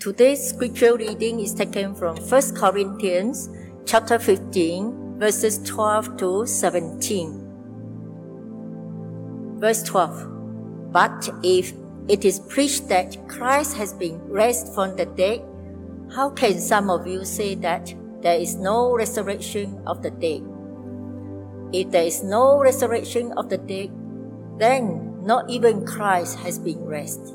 Today's scripture reading is taken from 1 Corinthians chapter 15 verses 12 to 17. Verse 12. But if it is preached that Christ has been raised from the dead, how can some of you say that there is no resurrection of the dead? If there is no resurrection of the dead, then not even Christ has been raised.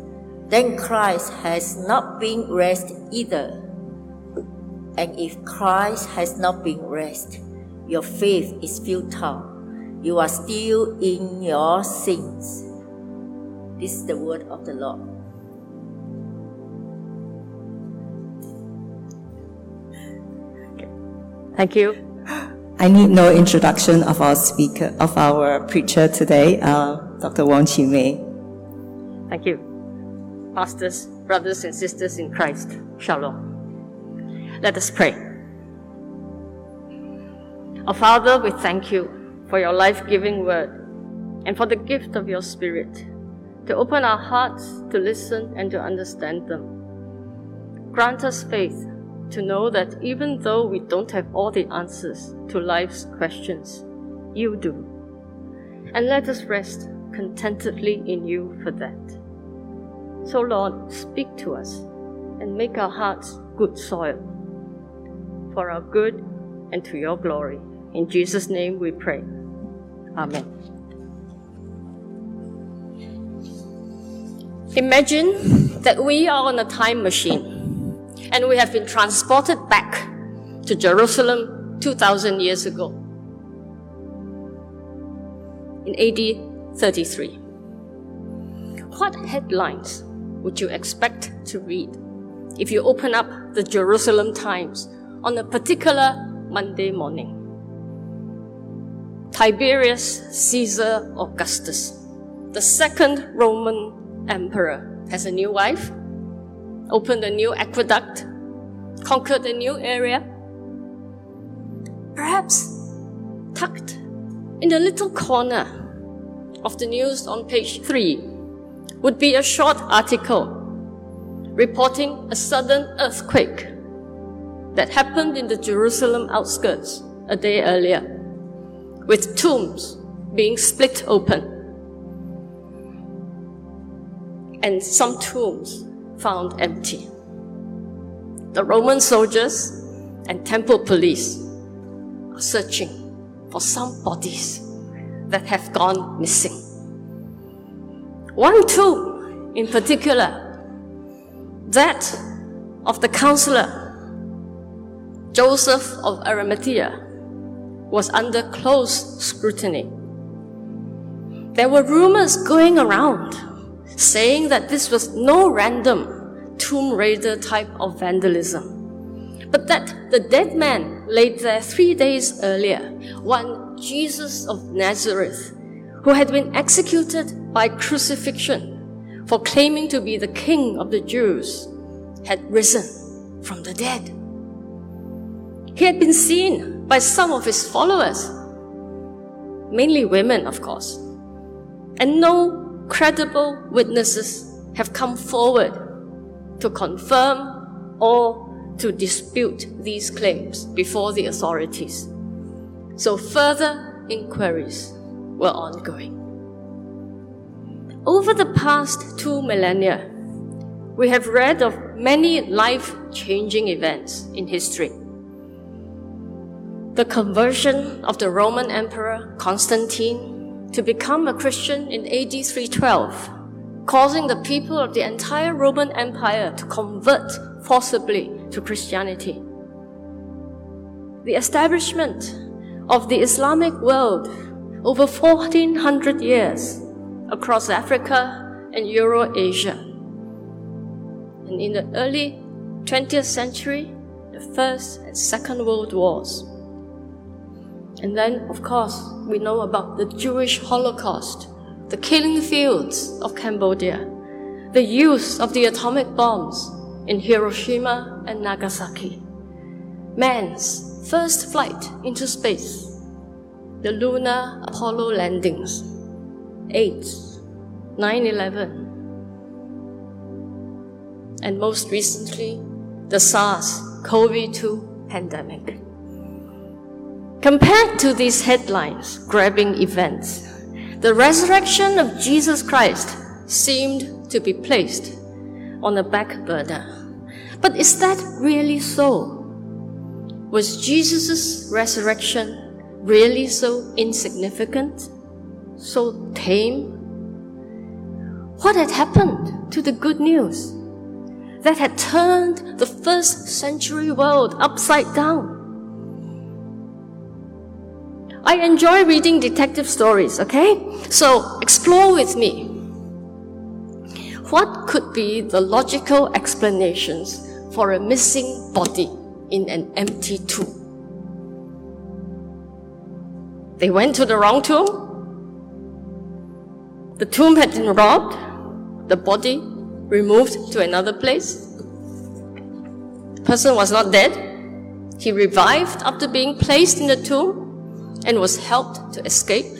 then Christ has not been raised either. And if Christ has not been raised, your faith is futile. You are still in your sins. This is the word of the Lord. Thank you. I need no introduction of our speaker, of our preacher today, uh, Dr. Wong Chee May. Thank you. Pastors, brothers, and sisters in Christ, Shalom. Let us pray. Our Father, we thank you for your life giving word and for the gift of your Spirit to open our hearts to listen and to understand them. Grant us faith to know that even though we don't have all the answers to life's questions, you do. And let us rest contentedly in you for that. So, Lord, speak to us and make our hearts good soil for our good and to your glory. In Jesus' name we pray. Amen. Imagine that we are on a time machine and we have been transported back to Jerusalem 2000 years ago in AD 33. What headlines would you expect to read if you open up the Jerusalem Times on a particular Monday morning? Tiberius Caesar Augustus, the second Roman emperor, has a new wife, opened a new aqueduct, conquered a new area. Perhaps tucked in a little corner of the news on page three would be a short article reporting a sudden earthquake that happened in the Jerusalem outskirts a day earlier, with tombs being split open and some tombs found empty. The Roman soldiers and temple police are searching for some bodies that have gone missing. One tomb in particular, that of the counselor Joseph of Arimathea, was under close scrutiny. There were rumors going around saying that this was no random tomb raider type of vandalism, but that the dead man laid there three days earlier, one Jesus of Nazareth, who had been executed by crucifixion for claiming to be the king of the Jews, had risen from the dead. He had been seen by some of his followers, mainly women, of course. And no credible witnesses have come forward to confirm or to dispute these claims before the authorities. So further inquiries were ongoing. Over the past two millennia, we have read of many life changing events in history the conversion of the Roman Emperor Constantine to become a Christian in AD 312, causing the people of the entire Roman Empire to convert forcibly to Christianity. The establishment of the Islamic world over 1400 years across Africa and Eurasia. And in the early 20th century, the First and Second World Wars. And then, of course, we know about the Jewish Holocaust, the killing fields of Cambodia, the use of the atomic bombs in Hiroshima and Nagasaki, man's first flight into space, the lunar Apollo landings, 8, 9 11, and most recently, the SARS CoV 2 pandemic. Compared to these headlines grabbing events, the resurrection of Jesus Christ seemed to be placed on the back burner. But is that really so? Was Jesus' resurrection really so insignificant? So tame? What had happened to the good news that had turned the first century world upside down? I enjoy reading detective stories, okay? So explore with me. What could be the logical explanations for a missing body in an empty tomb? They went to the wrong tomb. The tomb had been robbed, the body removed to another place. The person was not dead. He revived after being placed in the tomb and was helped to escape,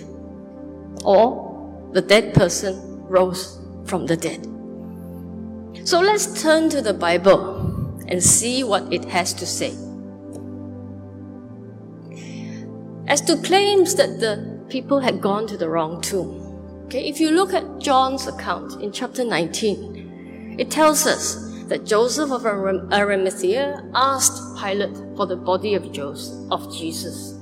or the dead person rose from the dead. So let's turn to the Bible and see what it has to say. As to claims that the people had gone to the wrong tomb, okay, if you look at John's account in chapter 19, it tells us that Joseph of Arimathea asked Pilate for the body of Joseph, of Jesus.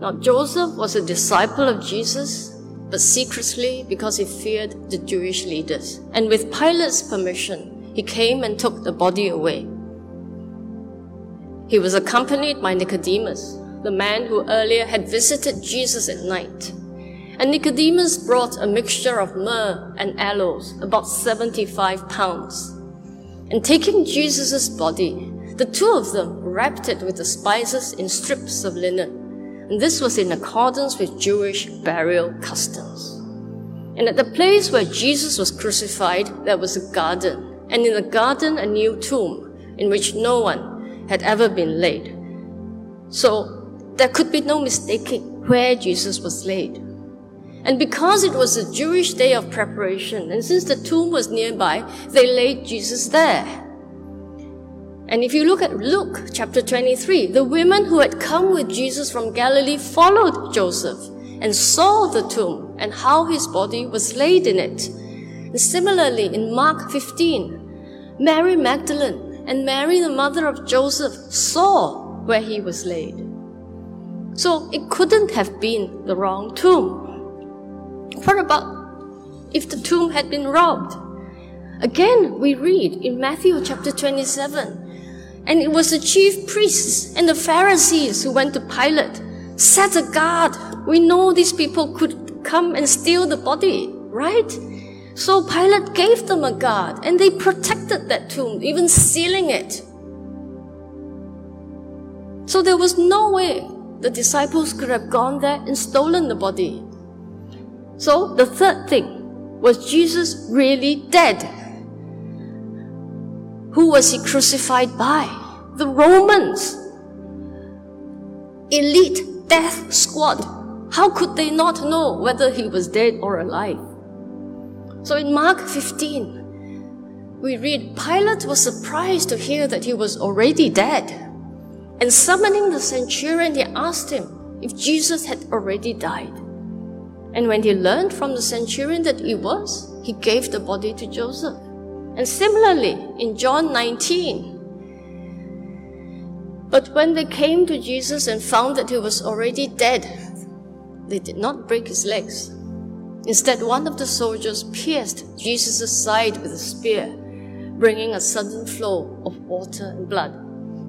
Now, Joseph was a disciple of Jesus, but secretly because he feared the Jewish leaders. And with Pilate's permission, he came and took the body away. He was accompanied by Nicodemus, the man who earlier had visited Jesus at night. And Nicodemus brought a mixture of myrrh and aloes, about 75 pounds. And taking Jesus' body, the two of them wrapped it with the spices in strips of linen and this was in accordance with Jewish burial customs. And at the place where Jesus was crucified, there was a garden, and in the garden, a new tomb in which no one had ever been laid. So there could be no mistaking where Jesus was laid. And because it was a Jewish day of preparation, and since the tomb was nearby, they laid Jesus there. And if you look at Luke chapter 23, the women who had come with Jesus from Galilee followed Joseph and saw the tomb and how his body was laid in it. And similarly, in Mark 15, Mary Magdalene and Mary, the mother of Joseph, saw where he was laid. So it couldn't have been the wrong tomb. What about if the tomb had been robbed? Again, we read in Matthew chapter 27 and it was the chief priests and the Pharisees who went to Pilate, set a guard. We know these people could come and steal the body, right? So Pilate gave them a guard and they protected that tomb, even sealing it. So there was no way the disciples could have gone there and stolen the body. So the third thing was Jesus really dead? Who was he crucified by? The Romans. Elite death squad. How could they not know whether he was dead or alive? So in Mark 15, we read Pilate was surprised to hear that he was already dead. And summoning the centurion, they asked him if Jesus had already died. And when he learned from the centurion that he was, he gave the body to Joseph. And similarly, in John 19, but when they came to Jesus and found that he was already dead, they did not break his legs. Instead, one of the soldiers pierced Jesus' side with a spear, bringing a sudden flow of water and blood.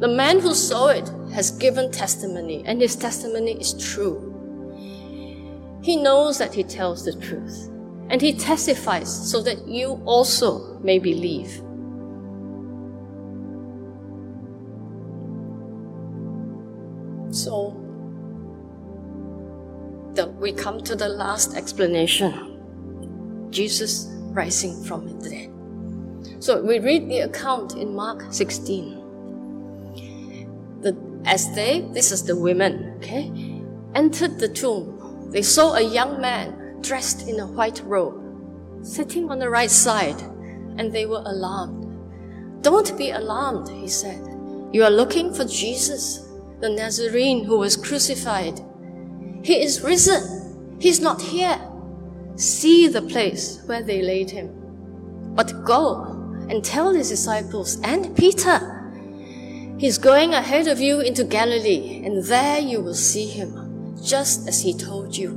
The man who saw it has given testimony, and his testimony is true. He knows that he tells the truth, and he testifies so that you also may believe. So, the, we come to the last explanation Jesus rising from the dead. So, we read the account in Mark 16. As they, this is the women, okay, entered the tomb, they saw a young man dressed in a white robe sitting on the right side, and they were alarmed. Don't be alarmed, he said. You are looking for Jesus, the Nazarene who was crucified. He is risen. He's not here. See the place where they laid him. But go and tell his disciples and Peter, He's going ahead of you into Galilee, and there you will see him, just as he told you.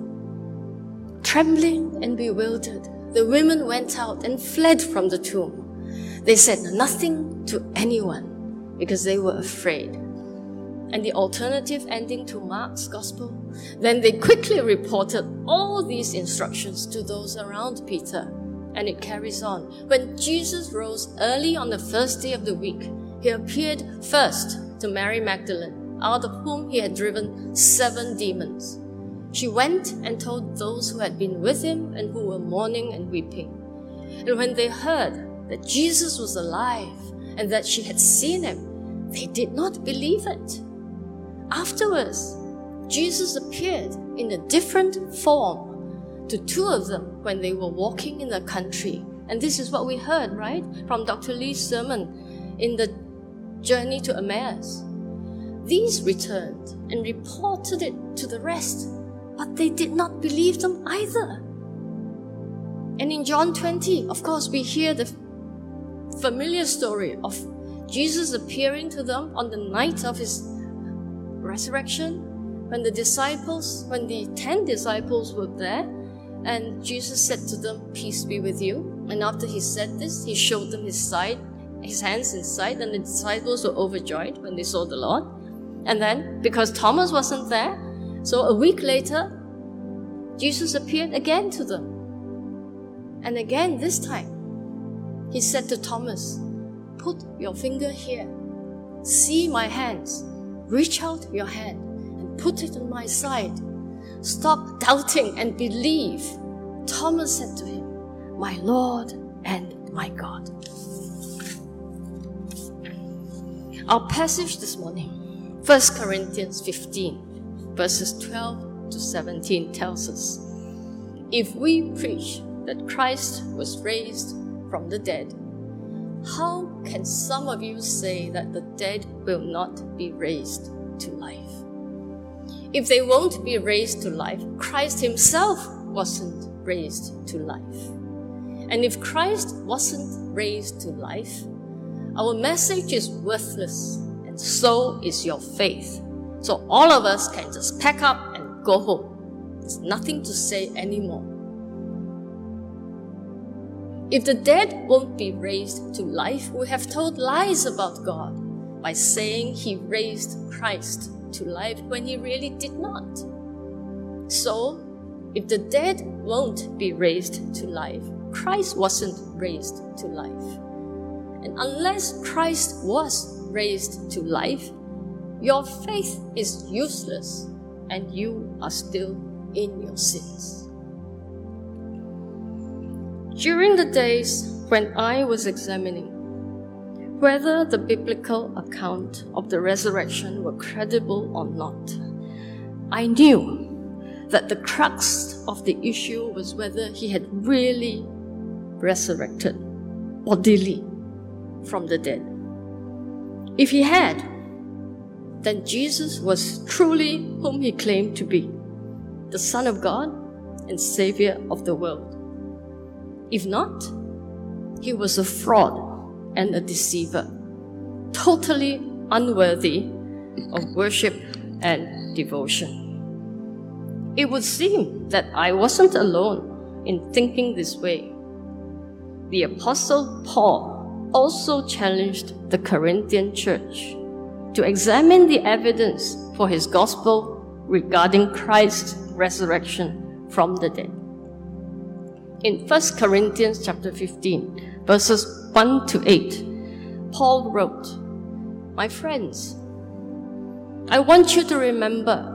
Trembling and bewildered, the women went out and fled from the tomb. They said nothing to anyone because they were afraid. And the alternative ending to Mark's gospel, then they quickly reported all these instructions to those around Peter. And it carries on. When Jesus rose early on the first day of the week, he appeared first to Mary Magdalene, out of whom he had driven seven demons. She went and told those who had been with him and who were mourning and weeping. And when they heard that Jesus was alive and that she had seen him, they did not believe it. Afterwards, Jesus appeared in a different form to two of them when they were walking in the country. And this is what we heard, right, from Dr. Lee's sermon in the journey to Emmaus. These returned and reported it to the rest but they did not believe them either. And in John 20, of course, we hear the familiar story of Jesus appearing to them on the night of his resurrection when the disciples, when the ten disciples were there, and Jesus said to them, Peace be with you. And after he said this, he showed them his side, his hands inside, and the disciples were overjoyed when they saw the Lord. And then, because Thomas wasn't there, so a week later, Jesus appeared again to them. And again, this time, he said to Thomas, Put your finger here. See my hands. Reach out your hand and put it on my side. Stop doubting and believe. Thomas said to him, My Lord and my God. Our passage this morning, 1 Corinthians 15 verses 12 to 17 tells us If we preach that Christ was raised from the dead, how can some of you say that the dead will not be raised to life? If they won't be raised to life, Christ Himself wasn't raised to life. And if Christ wasn't raised to life, our message is worthless, and so is your faith. So all of us can just pack up and go home. There's nothing to say anymore. If the dead won't be raised to life, we have told lies about God by saying He raised Christ to life when He really did not. So, if the dead won't be raised to life, Christ wasn't raised to life. And unless Christ was raised to life, your faith is useless and you are still in your sins. During the days when I was examining whether the biblical account of the resurrection were credible or not, I knew that the crux of the issue was whether he had really resurrected bodily from the dead. If he had, then Jesus was truly whom he claimed to be the Son of God and Savior of the world. If not, he was a fraud and a deceiver, totally unworthy of worship and devotion. It would seem that I wasn't alone in thinking this way. The Apostle Paul also challenged the Corinthian church to examine the evidence for his gospel regarding Christ's resurrection from the dead. In 1 Corinthians chapter 15, verses 1 to 8, Paul wrote, My friends, I want you to remember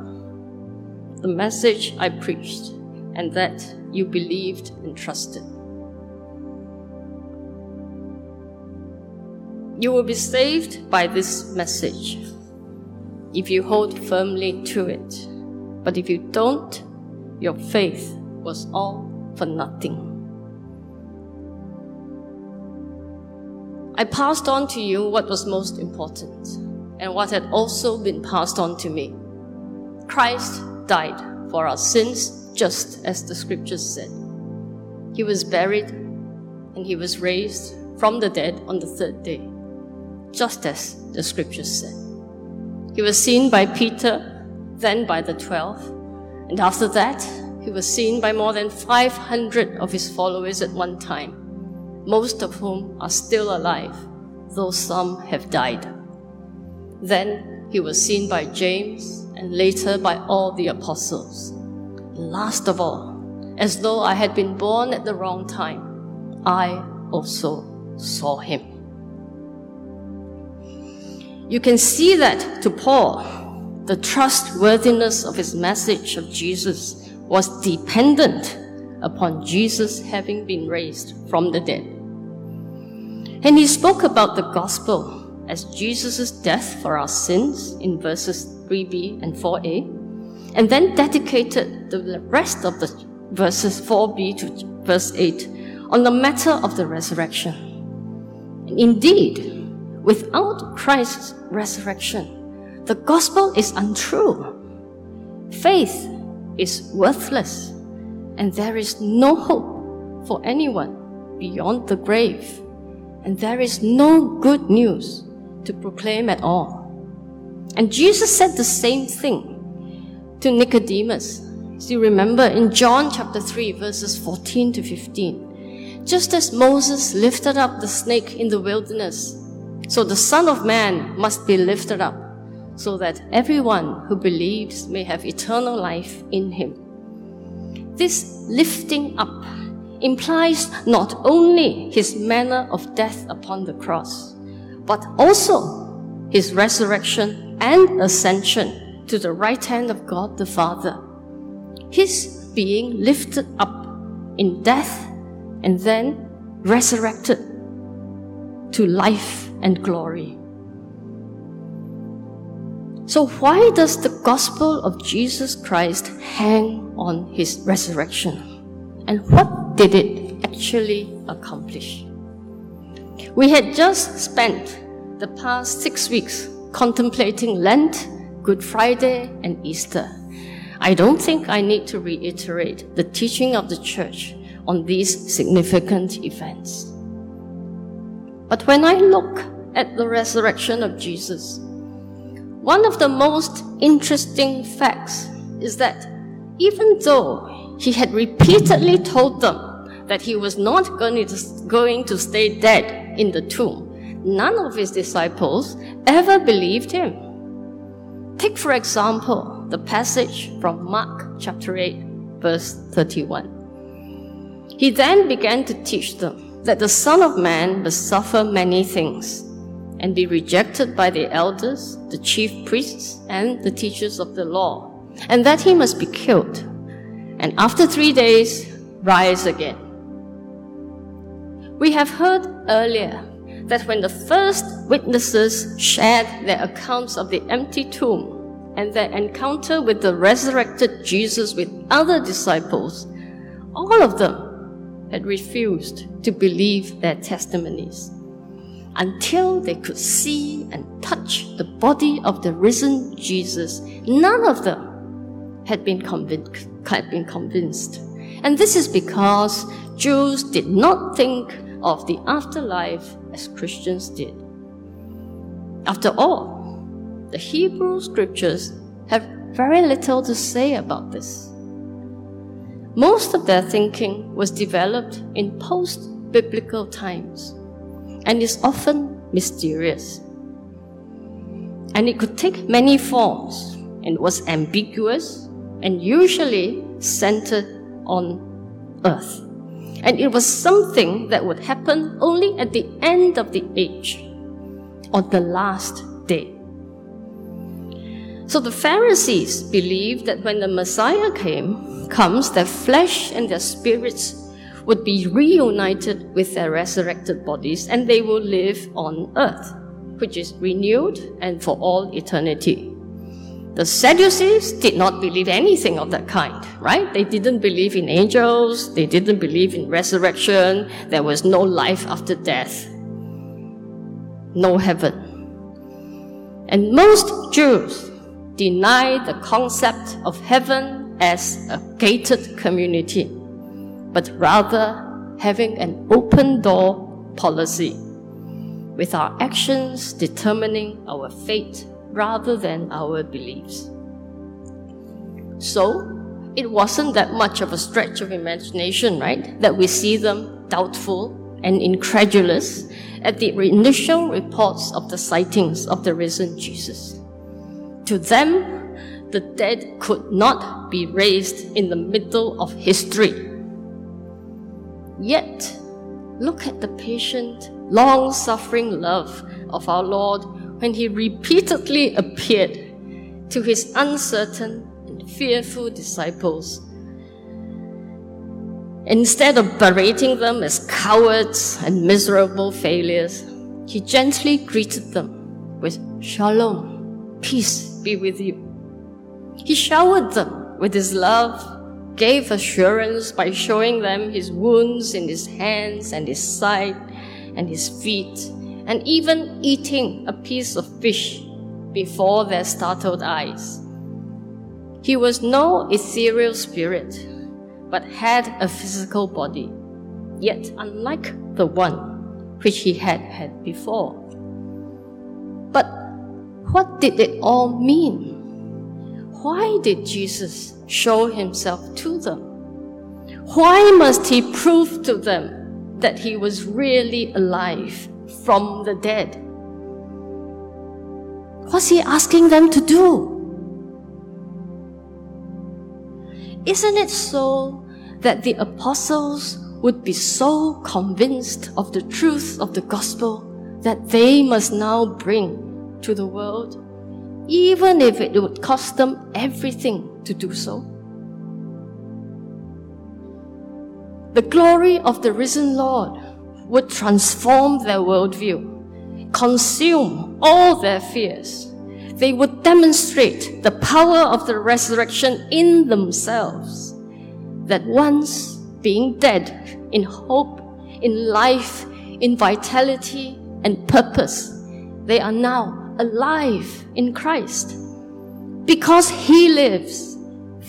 the message I preached and that you believed and trusted. You will be saved by this message if you hold firmly to it. But if you don't, your faith was all for nothing. I passed on to you what was most important and what had also been passed on to me. Christ died for our sins, just as the scriptures said. He was buried and he was raised from the dead on the third day, just as the scriptures said. He was seen by Peter, then by the twelve, and after that, he was seen by more than 500 of his followers at one time most of whom are still alive, though some have died. Then he was seen by James and later by all the apostles. Last of all, as though I had been born at the wrong time, I also saw him. You can see that to Paul, the trustworthiness of his message of Jesus was dependent upon Jesus having been raised from the dead. And he spoke about the gospel as Jesus' death for our sins in verses 3b and 4a, and then dedicated the rest of the verses 4b to verse 8 on the matter of the resurrection. Indeed, without Christ's resurrection, the gospel is untrue. Faith is worthless, and there is no hope for anyone beyond the grave and there is no good news to proclaim at all. And Jesus said the same thing to Nicodemus. As you remember in John chapter 3, verses 14 to 15. Just as Moses lifted up the snake in the wilderness, so the Son of Man must be lifted up, so that everyone who believes may have eternal life in him. This lifting up implies not only his manner of death upon the cross, but also his resurrection and ascension to the right hand of God the Father. His being lifted up in death and then resurrected to life and glory. So, why does the gospel of Jesus Christ hang on his resurrection? And what did it actually accomplish? We had just spent the past six weeks contemplating Lent, Good Friday, and Easter. I don't think I need to reiterate the teaching of the church on these significant events. But when I look at the resurrection of Jesus, one of the most interesting facts is that even though he had repeatedly told them that he was not going to, going to stay dead in the tomb. None of his disciples ever believed him. Take, for example, the passage from Mark chapter 8, verse 31. He then began to teach them that the Son of Man must suffer many things and be rejected by the elders, the chief priests, and the teachers of the law, and that he must be killed and after three days, rise again. We have heard earlier that when the first witnesses shared their accounts of the empty tomb and their encounter with the resurrected Jesus with other disciples, all of them had refused to believe their testimonies until they could see and touch the body of the risen Jesus. None of them had been convinced had been convinced. And this is because Jews did not think of the afterlife as Christians did. After all, the Hebrew scriptures have very little to say about this. Most of their thinking was developed in post biblical times and is often mysterious. And it could take many forms and was ambiguous and usually centered on earth. And it was something that would happen only at the end of the age, on the last day. So the Pharisees believed that when the Messiah came, comes, their flesh and their spirits would be reunited with their resurrected bodies and they will live on earth, which is renewed and for all eternity. The Sadducees did not believe anything of that kind, right? They didn't believe in angels, they didn't believe in resurrection, there was no life after death, no heaven. And most Jews deny the concept of heaven as a gated community but rather having an open door policy, with our actions determining our fate rather than our beliefs. So, it wasn't that much of a stretch of imagination, right, that we see them doubtful and incredulous at the initial reports of the sightings of the risen Jesus. To them, the dead could not be raised in the middle of history Yet, look at the patient, long suffering love of our Lord when he repeatedly appeared to his uncertain and fearful disciples. Instead of berating them as cowards and miserable failures, he gently greeted them with Shalom, peace be with you. He showered them with his love gave assurance by showing them his wounds in his hands and his side and his feet, and even eating a piece of fish before their startled eyes. He was no ethereal spirit, but had a physical body, yet unlike the one which he had had before. But what did it all mean? Why did Jesus show himself to them? Why must he prove to them that he was really alive from the dead? What's he asking them to do? Isn't it so that the apostles would be so convinced of the truth of the gospel that they must now bring to the world? even if it would cost them everything to do so. The glory of the risen Lord would transform their worldview, consume all their fears. They would demonstrate the power of the resurrection in themselves, that once being dead in hope, in life, in vitality and purpose, they are now alive in Christ. Because He lives,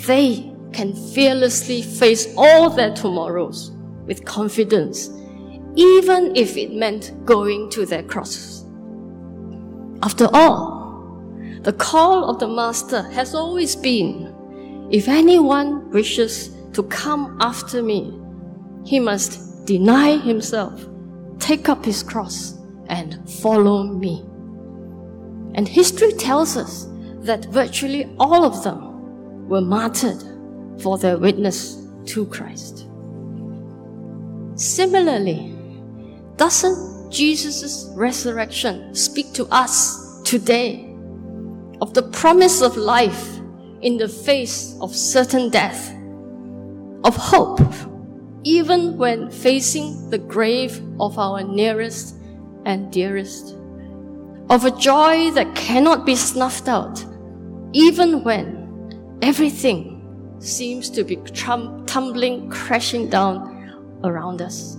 they can fearlessly face all their tomorrows with confidence, even if it meant going to their crosses. After all, the call of the Master has always been if anyone wishes to come after me, he must deny himself, take up his cross, and follow me. And history tells us that virtually all of them were martyred for their witness to Christ. Similarly, doesn't Jesus' resurrection speak to us today of the promise of life in the face of certain death, of hope, even when facing the grave of our nearest and dearest? Of a joy that cannot be snuffed out, even when everything seems to be trum- tumbling, crashing down around us.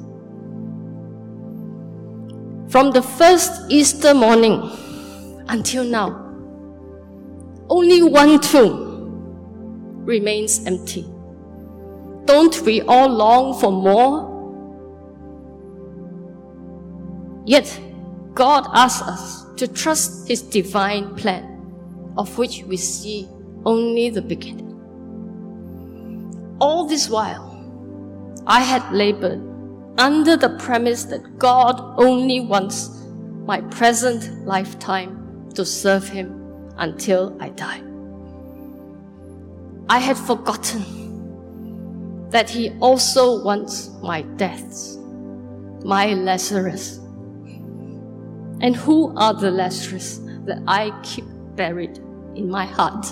From the first Easter morning until now, only one tomb remains empty. Don't we all long for more? Yet, God asks us to trust His divine plan, of which we see only the beginning. All this while, I had labored under the premise that God only wants my present lifetime to serve Him until I die. I had forgotten that He also wants my deaths, my Lazarus, and who are the Lazarus that I keep buried in my heart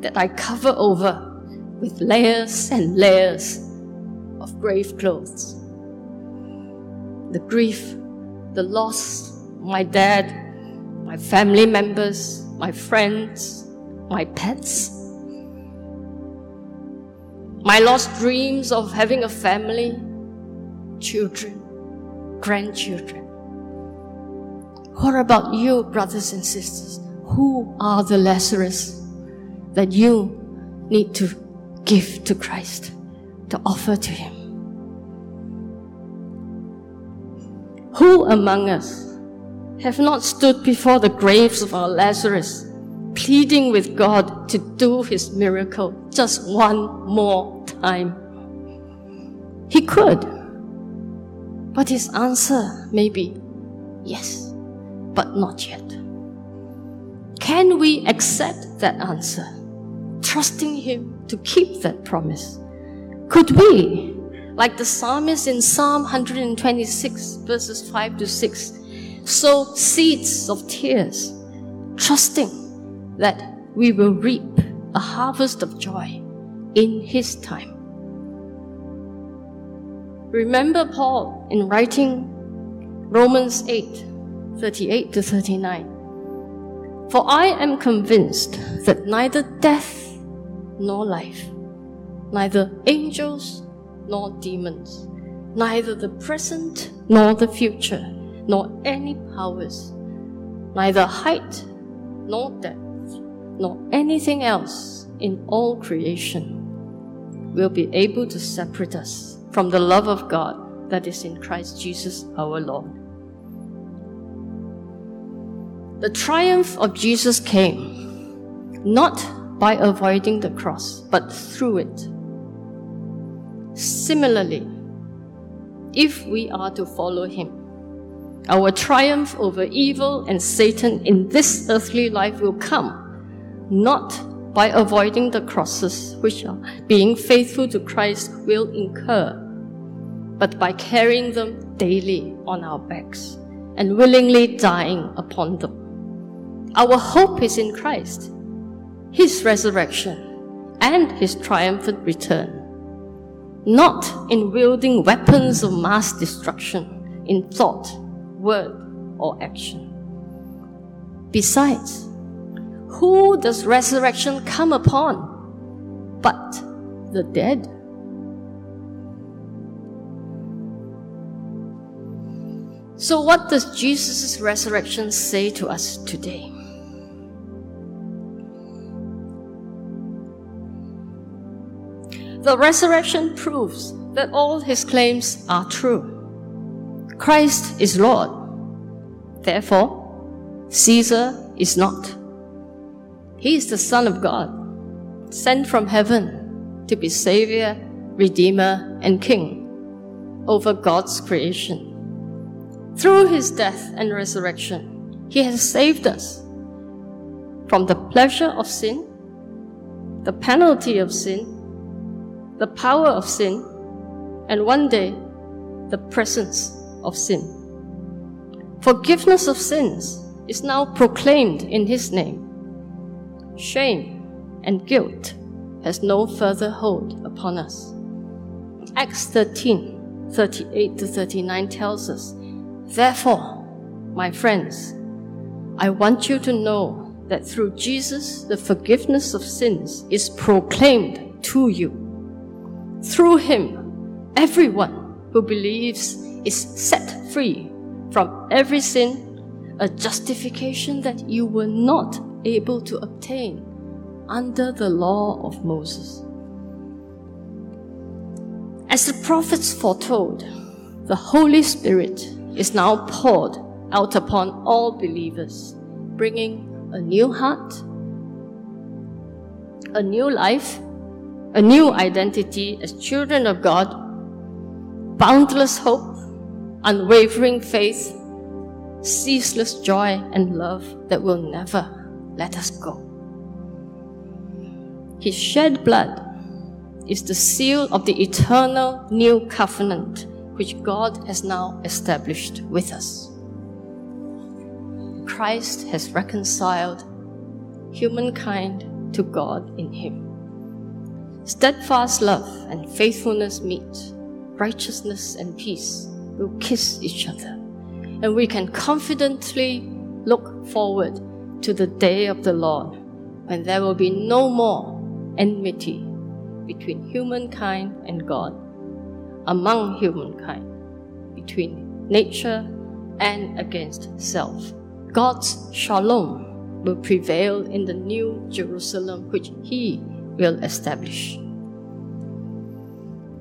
that I cover over with layers and layers of grave clothes. The grief, the loss, my dad, my family members, my friends, my pets, my lost dreams of having a family, children, grandchildren. What about you, brothers and sisters? Who are the Lazarus that you need to give to Christ, to offer to Him? Who among us have not stood before the graves of our Lazarus, pleading with God to do His miracle just one more time? He could, but His answer may be yes but not yet. Can we accept that answer, trusting Him to keep that promise? Could we, like the psalmist in Psalm 126, verses 5 to 6, sow seeds of tears, trusting that we will reap a harvest of joy in His time? Remember Paul in writing Romans 8 38 to 39. For I am convinced that neither death nor life, neither angels nor demons, neither the present nor the future, nor any powers, neither height nor depth, nor anything else in all creation will be able to separate us from the love of God that is in Christ Jesus our Lord. The triumph of Jesus came not by avoiding the cross, but through it. Similarly, if we are to follow him, our triumph over evil and Satan in this earthly life will come not by avoiding the crosses which are being faithful to Christ will incur, but by carrying them daily on our backs and willingly dying upon them. Our hope is in Christ, His resurrection, and His triumphant return. Not in wielding weapons of mass destruction in thought, word, or action. Besides, who does resurrection come upon but the dead? So, what does Jesus' resurrection say to us today? The resurrection proves that all his claims are true. Christ is Lord. Therefore, Caesar is not. He is the Son of God, sent from heaven to be Savior, Redeemer, and King over God's creation. Through his death and resurrection, he has saved us from the pleasure of sin, the penalty of sin, the power of sin, and one day, the presence of sin. Forgiveness of sins is now proclaimed in His name. Shame and guilt has no further hold upon us. Acts 13, 38 to 39 tells us, Therefore, my friends, I want you to know that through Jesus the forgiveness of sins is proclaimed to you. Through him, everyone who believes is set free from every sin, a justification that you were not able to obtain under the law of Moses. As the prophets foretold, the Holy Spirit is now poured out upon all believers, bringing a new heart, a new life, a new identity as children of God, boundless hope, unwavering faith, ceaseless joy and love that will never let us go. His shed blood is the seal of the eternal new covenant which God has now established with us. Christ has reconciled humankind to God in Him. Steadfast love and faithfulness meet, righteousness and peace will kiss each other, and we can confidently look forward to the day of the Lord when there will be no more enmity between humankind and God, among humankind, between nature and against self. God's shalom will prevail in the new Jerusalem which He will establish.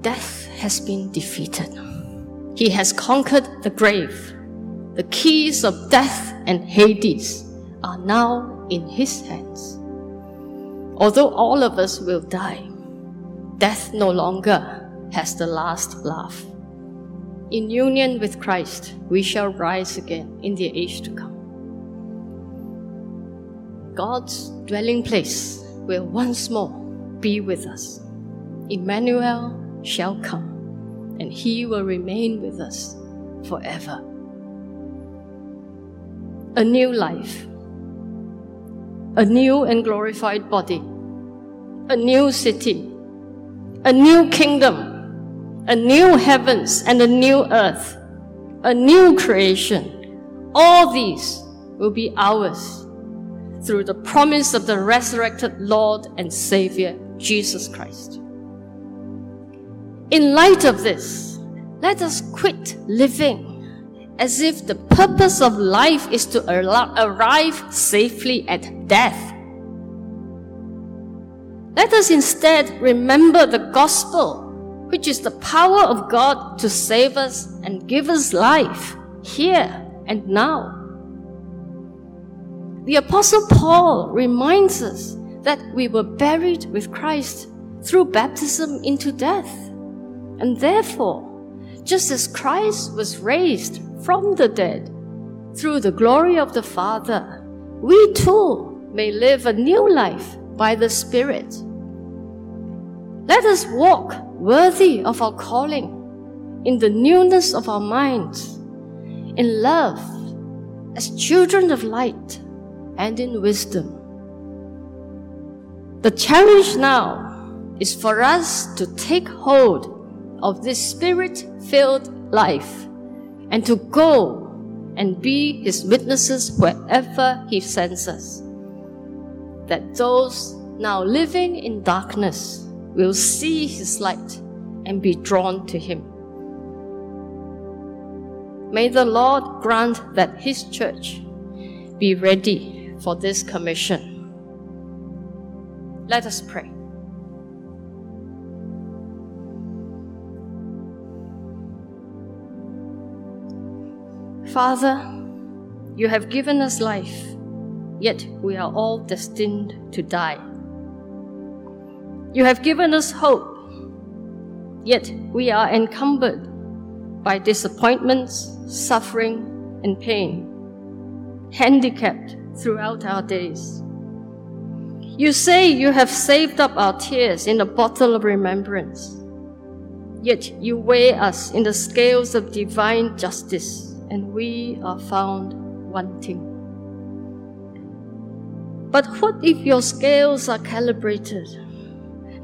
Death has been defeated. He has conquered the grave. The keys of death and Hades are now in His hands. Although all of us will die, death no longer has the last laugh. In union with Christ, we shall rise again in the age to come. God's dwelling place will once more be with us. Emmanuel shall come, and he will remain with us forever. A new life, a new and glorified body, a new city, a new kingdom a new heavens and a new earth, a new creation. All these will be ours through the promise of the resurrected Lord and Savior, Jesus Christ. In light of this, let us quit living as if the purpose of life is to arrive safely at death. Let us instead remember the gospel which is the power of God to save us and give us life here and now. The Apostle Paul reminds us that we were buried with Christ through baptism into death. And therefore, just as Christ was raised from the dead through the glory of the Father, we too may live a new life by the Spirit. Let us walk worthy of our calling, in the newness of our minds, in love, as children of light, and in wisdom. The challenge now is for us to take hold of this spirit filled life and to go and be his witnesses wherever he sends us. That those now living in darkness will see his light and be drawn to him. May the Lord grant that his church be ready for this commission. Let us pray. Father, you have given us life, yet we are all destined to die. You have given us hope, yet we are encumbered by disappointments, suffering, and pain, handicapped throughout our days. You say you have saved up our tears in a bottle of remembrance, yet you weigh us in the scales of divine justice, and we are found wanting. But what if your scales are calibrated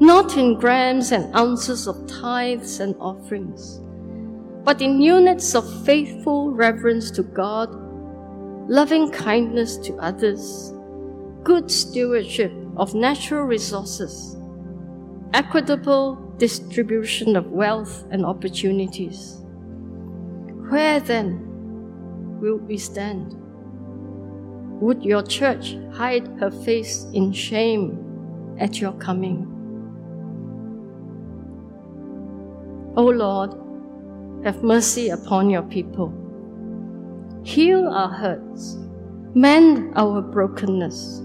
not in grams and ounces of tithes and offerings, but in units of faithful reverence to God, loving kindness to others, good stewardship of natural resources, equitable distribution of wealth and opportunities. Where then will we stand? Would your church hide her face in shame at your coming? O Lord, have mercy upon your people. Heal our hurts, mend our brokenness,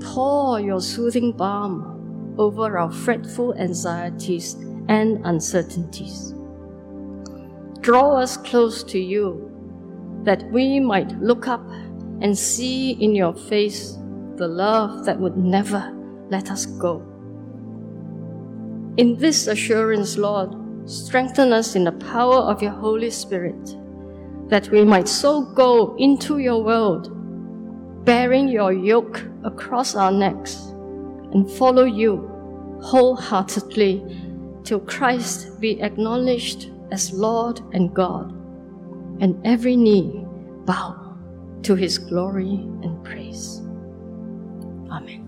pour your soothing balm over our fretful anxieties and uncertainties. Draw us close to you that we might look up and see in your face the love that would never let us go. In this assurance, Lord, Strengthen us in the power of your Holy Spirit, that we might so go into your world bearing your yoke across our necks, and follow you wholeheartedly till Christ be acknowledged as Lord and God, and every knee bow to his glory and praise. Amen.